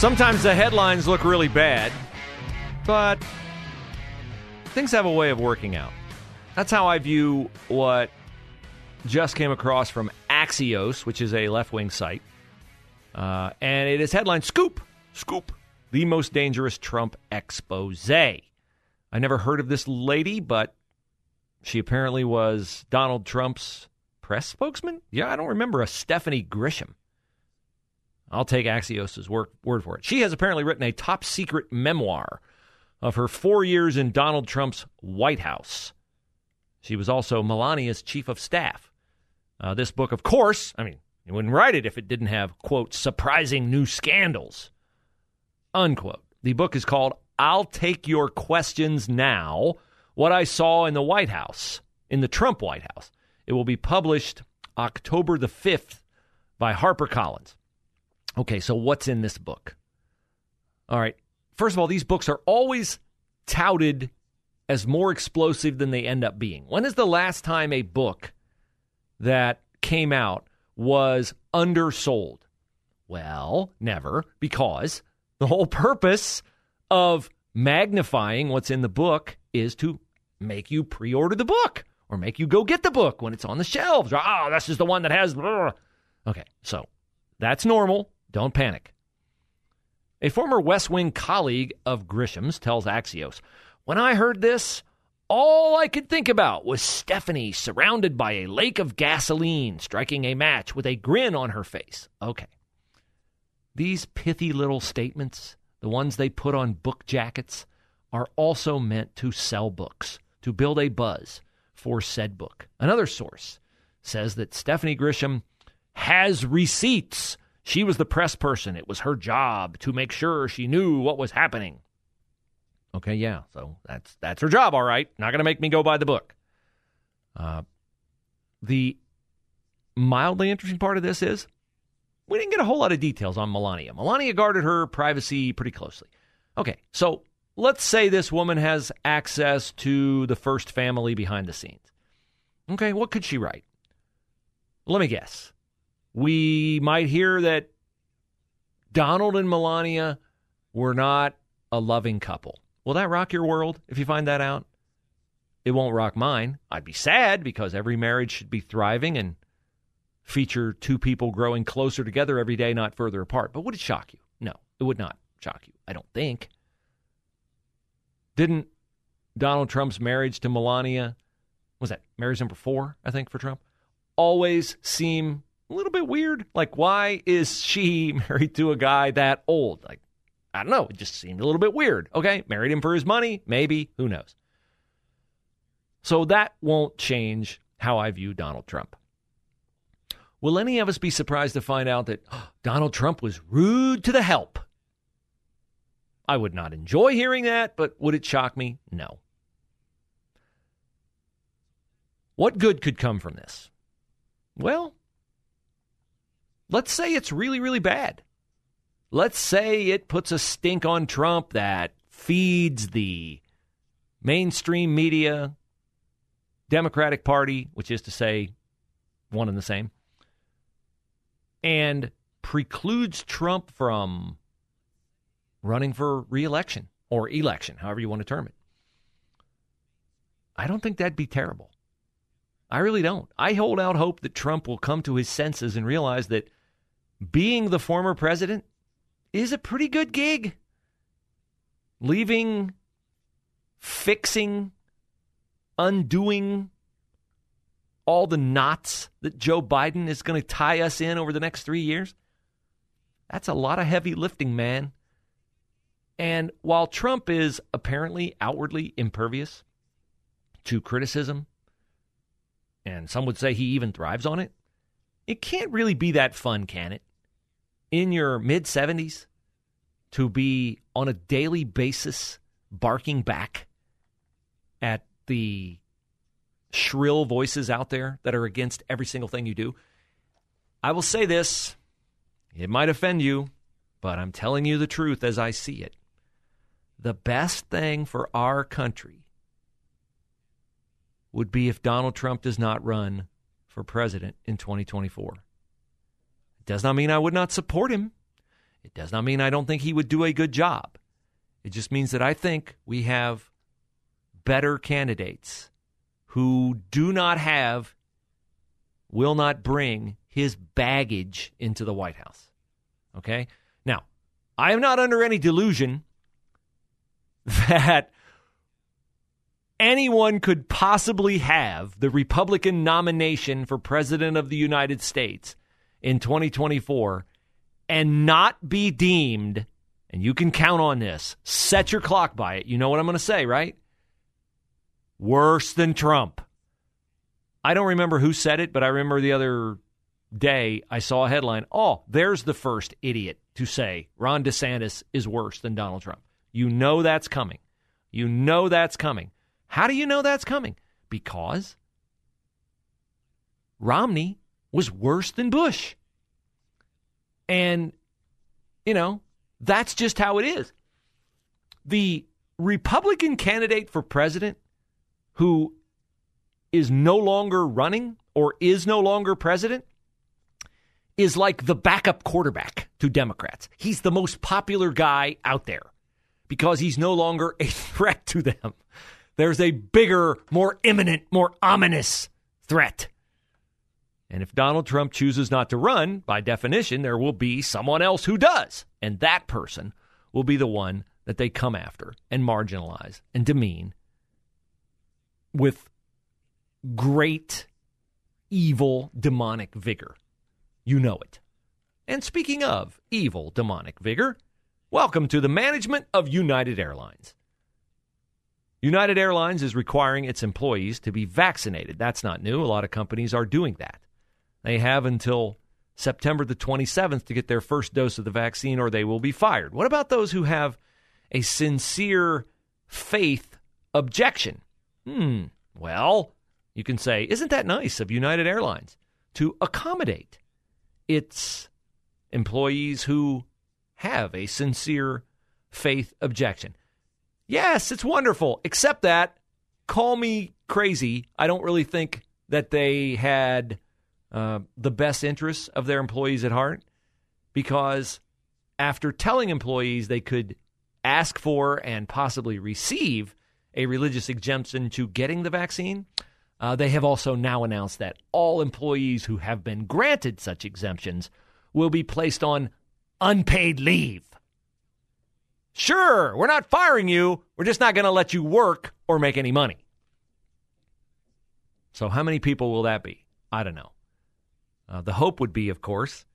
Sometimes the headlines look really bad, but things have a way of working out. That's how I view what just came across from Axios, which is a left wing site. Uh, and it is headline Scoop, Scoop, the most dangerous Trump expose. I never heard of this lady, but she apparently was Donald Trump's press spokesman. Yeah, I don't remember a Stephanie Grisham. I'll take Axios' word, word for it. She has apparently written a top secret memoir of her four years in Donald Trump's White House. She was also Melania's chief of staff. Uh, this book, of course, I mean, you wouldn't write it if it didn't have, quote, surprising new scandals, unquote. The book is called I'll Take Your Questions Now What I Saw in the White House, in the Trump White House. It will be published October the 5th by HarperCollins. Okay, so what's in this book? All right. First of all, these books are always touted as more explosive than they end up being. When is the last time a book that came out was undersold? Well, never, because the whole purpose of magnifying what's in the book is to make you pre order the book or make you go get the book when it's on the shelves. Oh, this is the one that has. Okay, so that's normal. Don't panic. A former West Wing colleague of Grisham's tells Axios When I heard this, all I could think about was Stephanie surrounded by a lake of gasoline, striking a match with a grin on her face. Okay. These pithy little statements, the ones they put on book jackets, are also meant to sell books, to build a buzz for said book. Another source says that Stephanie Grisham has receipts she was the press person. It was her job to make sure she knew what was happening. Okay, yeah, so that's that's her job, all right. Not going to make me go by the book. Uh, the mildly interesting part of this is we didn't get a whole lot of details on Melania. Melania guarded her privacy pretty closely. Okay, so let's say this woman has access to the first family behind the scenes. Okay, what could she write? Let me guess we might hear that Donald and Melania were not a loving couple. Will that rock your world if you find that out? It won't rock mine. I'd be sad because every marriage should be thriving and feature two people growing closer together every day, not further apart. But would it shock you? No, it would not shock you. I don't think. Didn't Donald Trump's marriage to Melania, was that marriage number four, I think, for Trump, always seem a little bit weird. Like, why is she married to a guy that old? Like, I don't know. It just seemed a little bit weird. Okay, married him for his money, maybe. Who knows? So that won't change how I view Donald Trump. Will any of us be surprised to find out that oh, Donald Trump was rude to the help? I would not enjoy hearing that, but would it shock me? No. What good could come from this? Well, Let's say it's really, really bad. Let's say it puts a stink on Trump that feeds the mainstream media, Democratic Party, which is to say, one and the same, and precludes Trump from running for reelection or election, however you want to term it. I don't think that'd be terrible. I really don't. I hold out hope that Trump will come to his senses and realize that being the former president is a pretty good gig. Leaving, fixing, undoing all the knots that Joe Biden is going to tie us in over the next three years. That's a lot of heavy lifting, man. And while Trump is apparently outwardly impervious to criticism, and some would say he even thrives on it, it can't really be that fun, can it? In your mid 70s, to be on a daily basis barking back at the shrill voices out there that are against every single thing you do. I will say this it might offend you, but I'm telling you the truth as I see it. The best thing for our country would be if Donald Trump does not run for president in 2024. It does not mean I would not support him. It does not mean I don't think he would do a good job. It just means that I think we have better candidates who do not have, will not bring his baggage into the White House. Okay? Now, I am not under any delusion that anyone could possibly have the Republican nomination for President of the United States in 2024 and not be deemed, and you can count on this, set your clock by it. You know what I'm going to say, right? Worse than Trump. I don't remember who said it, but I remember the other day I saw a headline. Oh, there's the first idiot to say Ron DeSantis is worse than Donald Trump. You know that's coming. You know that's coming. How do you know that's coming? Because Romney was worse than Bush. And, you know, that's just how it is. The Republican candidate for president who is no longer running or is no longer president is like the backup quarterback to Democrats. He's the most popular guy out there because he's no longer a threat to them. There's a bigger, more imminent, more ominous threat. And if Donald Trump chooses not to run, by definition, there will be someone else who does. And that person will be the one that they come after and marginalize and demean with great, evil, demonic vigor. You know it. And speaking of evil, demonic vigor, welcome to the management of United Airlines. United Airlines is requiring its employees to be vaccinated. That's not new. A lot of companies are doing that. They have until September the 27th to get their first dose of the vaccine or they will be fired. What about those who have a sincere faith objection? Hmm, well, you can say, isn't that nice of United Airlines to accommodate its employees who have a sincere faith objection? Yes, it's wonderful, except that, call me crazy, I don't really think that they had uh, the best interests of their employees at heart because after telling employees they could ask for and possibly receive a religious exemption to getting the vaccine, uh, they have also now announced that all employees who have been granted such exemptions will be placed on unpaid leave. Sure, we're not firing you. We're just not going to let you work or make any money. So, how many people will that be? I don't know. Uh, the hope would be, of course,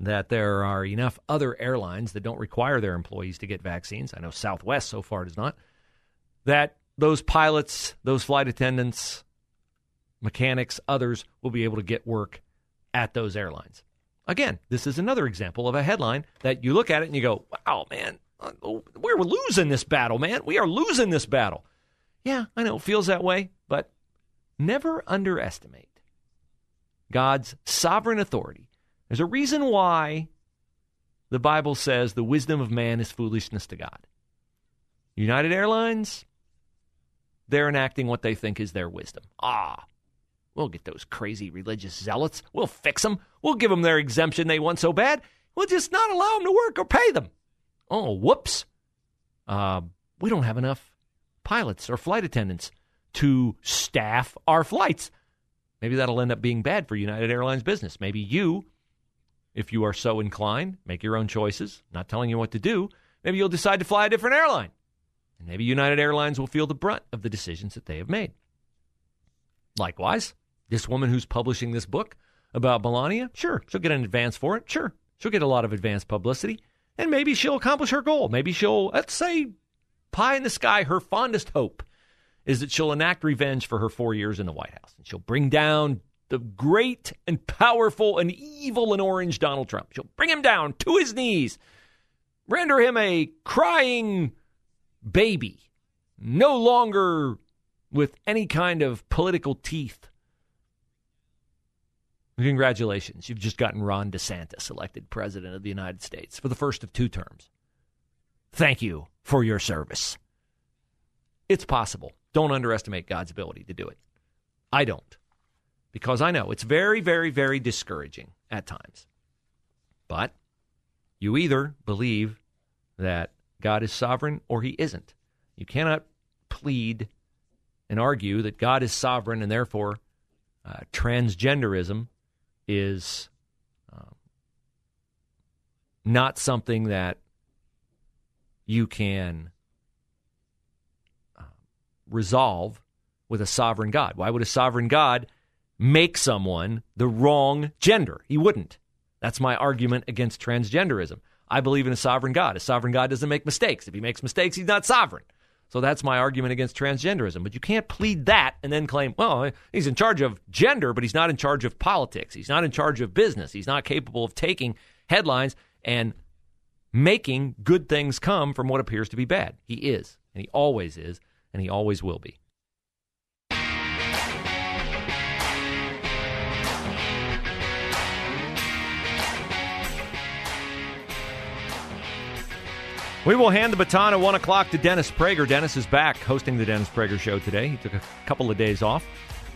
that there are enough other airlines that don't require their employees to get vaccines. I know Southwest so far does not. That those pilots, those flight attendants, mechanics, others will be able to get work at those airlines. Again, this is another example of a headline that you look at it and you go, wow, man, uh, we're losing this battle, man. We are losing this battle. Yeah, I know it feels that way, but never underestimate God's sovereign authority. There's a reason why the Bible says the wisdom of man is foolishness to God. United Airlines, they're enacting what they think is their wisdom. Ah, we'll get those crazy religious zealots. We'll fix them. We'll give them their exemption they want so bad. We'll just not allow them to work or pay them. Oh, whoops. Uh, we don't have enough pilots or flight attendants to staff our flights. Maybe that'll end up being bad for United Airlines business. Maybe you, if you are so inclined, make your own choices, not telling you what to do. Maybe you'll decide to fly a different airline. And maybe United Airlines will feel the brunt of the decisions that they have made. Likewise, this woman who's publishing this book about Melania, sure, she'll get an advance for it. Sure, she'll get a lot of advance publicity. And maybe she'll accomplish her goal. Maybe she'll, let's say, pie in the sky, her fondest hope is that she'll enact revenge for her four years in the White House. And she'll bring down the great and powerful and evil and orange Donald Trump. She'll bring him down to his knees, render him a crying baby, no longer with any kind of political teeth. Congratulations. You've just gotten Ron DeSantis elected president of the United States for the first of two terms. Thank you for your service. It's possible. Don't underestimate God's ability to do it. I don't. Because I know it's very, very, very discouraging at times. But you either believe that God is sovereign or he isn't. You cannot plead and argue that God is sovereign and therefore uh, transgenderism is uh, not something that you can resolve with a sovereign God. Why would a sovereign God make someone the wrong gender? He wouldn't. That's my argument against transgenderism. I believe in a sovereign God. A sovereign God doesn't make mistakes. If he makes mistakes, he's not sovereign. So that's my argument against transgenderism. But you can't plead that and then claim, well, he's in charge of gender, but he's not in charge of politics. He's not in charge of business. He's not capable of taking headlines and making good things come from what appears to be bad. He is, and he always is, and he always will be. We will hand the baton at 1 o'clock to Dennis Prager. Dennis is back hosting the Dennis Prager Show today. He took a couple of days off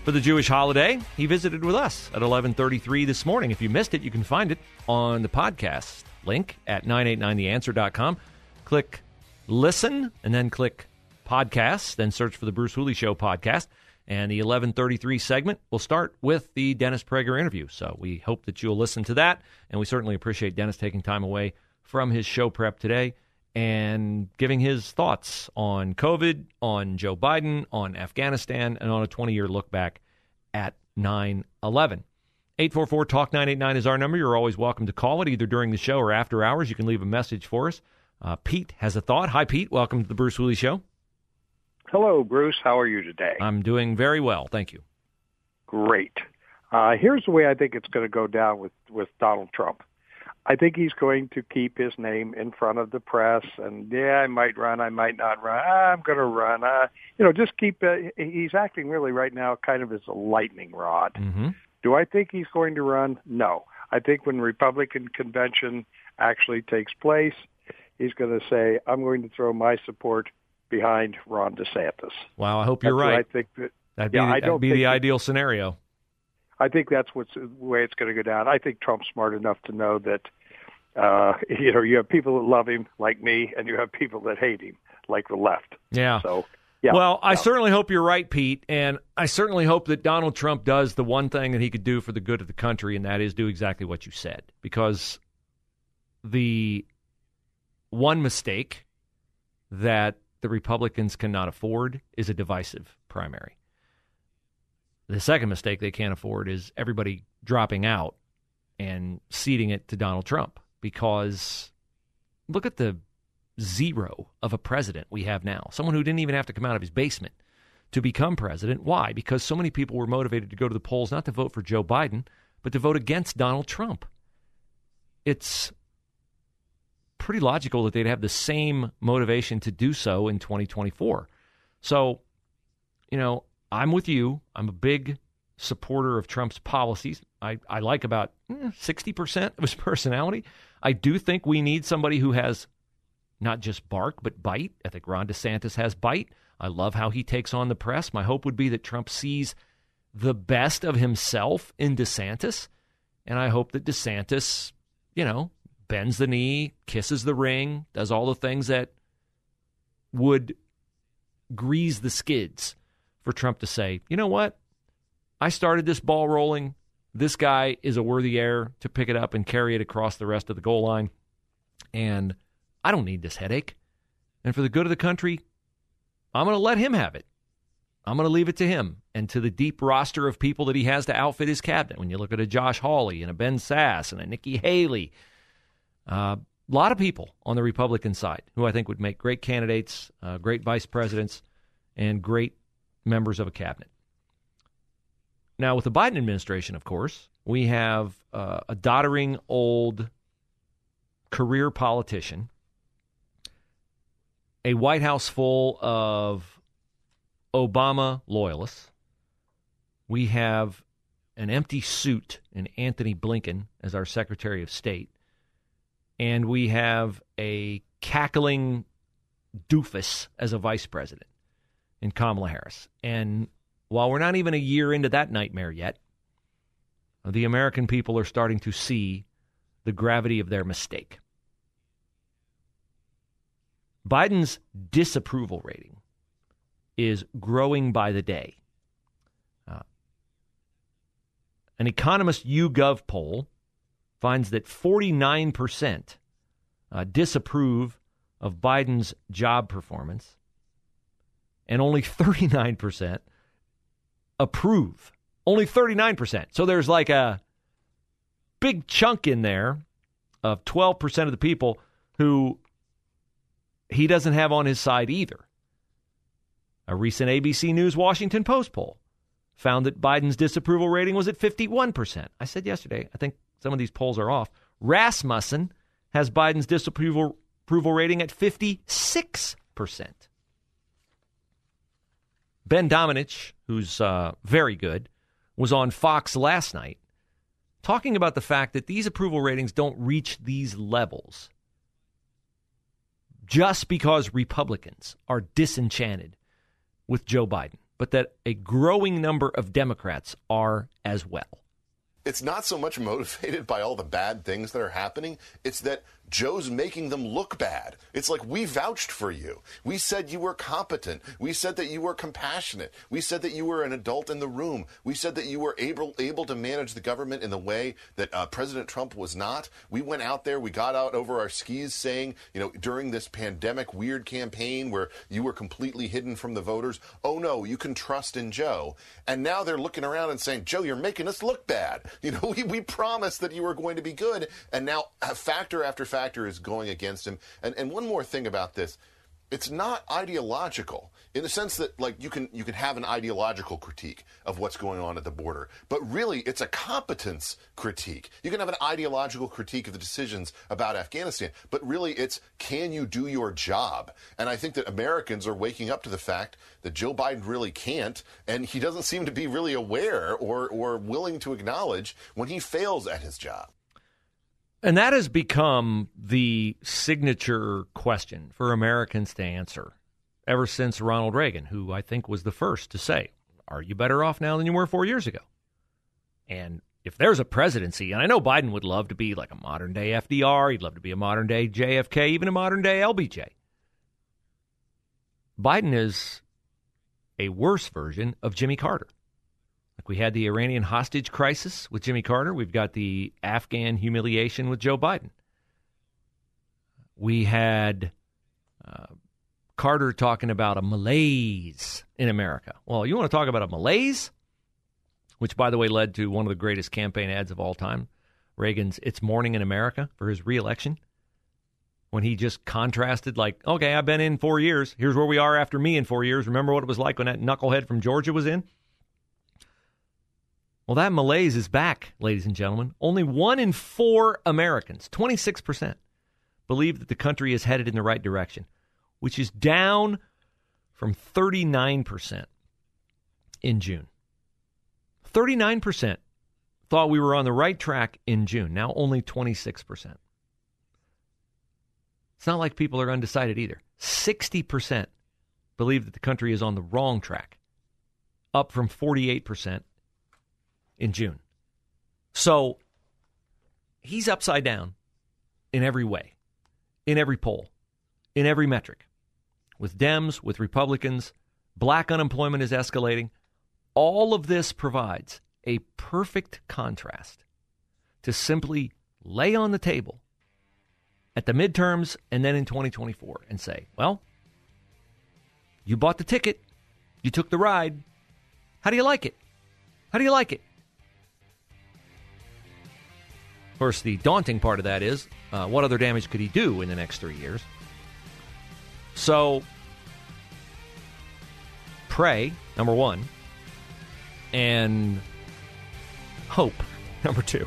for the Jewish holiday. He visited with us at 1133 this morning. If you missed it, you can find it on the podcast link at 989theanswer.com. Click listen and then click podcast, then search for the Bruce Hooley Show podcast. And the 1133 segment will start with the Dennis Prager interview. So we hope that you'll listen to that. And we certainly appreciate Dennis taking time away from his show prep today and giving his thoughts on COVID, on Joe Biden, on Afghanistan, and on a 20 year look back at 9 11. 844 Talk 989 is our number. You're always welcome to call it either during the show or after hours. You can leave a message for us. Uh, Pete has a thought. Hi, Pete. Welcome to the Bruce Hooley Show. Hello, Bruce. How are you today? I'm doing very well. Thank you. Great. Uh, here's the way I think it's going to go down with, with Donald Trump. I think he's going to keep his name in front of the press, and yeah, I might run, I might not run. I'm going to run. Uh, you know, just keep. Uh, he's acting really right now, kind of as a lightning rod. Mm-hmm. Do I think he's going to run? No. I think when Republican convention actually takes place, he's going to say, "I'm going to throw my support behind Ron DeSantis." Wow, I hope you're That's right. I think that. That'd be, yeah, the, I don't that'd be the ideal scenario. I think that's what's the way it's going to go down. I think Trump's smart enough to know that uh, you know you have people that love him like me, and you have people that hate him like the left. Yeah. So. Yeah, well, I certainly hope you're right, Pete, and I certainly hope that Donald Trump does the one thing that he could do for the good of the country, and that is do exactly what you said. Because the one mistake that the Republicans cannot afford is a divisive primary. The second mistake they can't afford is everybody dropping out and ceding it to Donald Trump because look at the zero of a president we have now. Someone who didn't even have to come out of his basement to become president. Why? Because so many people were motivated to go to the polls not to vote for Joe Biden, but to vote against Donald Trump. It's pretty logical that they'd have the same motivation to do so in 2024. So, you know, I'm with you. I'm a big supporter of Trump's policies. I, I like about eh, 60% of his personality. I do think we need somebody who has not just bark, but bite. I think Ron DeSantis has bite. I love how he takes on the press. My hope would be that Trump sees the best of himself in DeSantis. And I hope that DeSantis, you know, bends the knee, kisses the ring, does all the things that would grease the skids for Trump to say, you know what? I started this ball rolling. This guy is a worthy heir to pick it up and carry it across the rest of the goal line. And I don't need this headache. And for the good of the country, I'm going to let him have it. I'm going to leave it to him and to the deep roster of people that he has to outfit his cabinet. When you look at a Josh Hawley and a Ben Sasse and a Nikki Haley, a uh, lot of people on the Republican side who I think would make great candidates, uh, great vice presidents, and great members of a cabinet. Now, with the Biden administration, of course, we have uh, a doddering old career politician, a White House full of Obama loyalists. We have an empty suit in Antony Blinken as our Secretary of State. And we have a cackling doofus as a vice president in Kamala Harris. And while we're not even a year into that nightmare yet, the American people are starting to see the gravity of their mistake. Biden's disapproval rating is growing by the day. Uh, an Economist YouGov poll finds that 49% uh, disapprove of Biden's job performance, and only 39% approve. Only 39%. So there's like a big chunk in there of 12% of the people who he doesn't have on his side either. A recent ABC News Washington Post poll found that Biden's disapproval rating was at 51%. I said yesterday, I think some of these polls are off. Rasmussen has Biden's disapproval approval rating at 56%. Ben Domenech, who's uh, very good, was on Fox last night talking about the fact that these approval ratings don't reach these levels just because Republicans are disenchanted with Joe Biden, but that a growing number of Democrats are as well. It's not so much motivated by all the bad things that are happening, it's that Joe's making them look bad. It's like we vouched for you. We said you were competent. We said that you were compassionate. We said that you were an adult in the room. We said that you were able able to manage the government in the way that uh, President Trump was not. We went out there. We got out over our skis, saying, you know, during this pandemic weird campaign where you were completely hidden from the voters. Oh no, you can trust in Joe. And now they're looking around and saying, Joe, you're making us look bad. You know, we, we promised that you were going to be good, and now uh, factor after factor factor is going against him. And and one more thing about this. It's not ideological in the sense that like you can you can have an ideological critique of what's going on at the border, but really it's a competence critique. You can have an ideological critique of the decisions about Afghanistan, but really it's can you do your job? And I think that Americans are waking up to the fact that Joe Biden really can't, and he doesn't seem to be really aware or or willing to acknowledge when he fails at his job. And that has become the signature question for Americans to answer ever since Ronald Reagan, who I think was the first to say, Are you better off now than you were four years ago? And if there's a presidency, and I know Biden would love to be like a modern day FDR, he'd love to be a modern day JFK, even a modern day LBJ. Biden is a worse version of Jimmy Carter. We had the Iranian hostage crisis with Jimmy Carter. We've got the Afghan humiliation with Joe Biden. We had uh, Carter talking about a malaise in America. Well, you want to talk about a malaise? Which, by the way, led to one of the greatest campaign ads of all time Reagan's It's Morning in America for his reelection. When he just contrasted, like, okay, I've been in four years. Here's where we are after me in four years. Remember what it was like when that knucklehead from Georgia was in? Well, that malaise is back, ladies and gentlemen. Only one in four Americans, 26%, believe that the country is headed in the right direction, which is down from 39% in June. 39% thought we were on the right track in June. Now only 26%. It's not like people are undecided either. 60% believe that the country is on the wrong track, up from 48% in June. So he's upside down in every way, in every poll, in every metric. With Dems, with Republicans, black unemployment is escalating. All of this provides a perfect contrast to simply lay on the table at the midterms and then in 2024 and say, well, you bought the ticket, you took the ride. How do you like it? How do you like it? Course, the daunting part of that is uh, what other damage could he do in the next three years? So, pray number one, and hope, number two.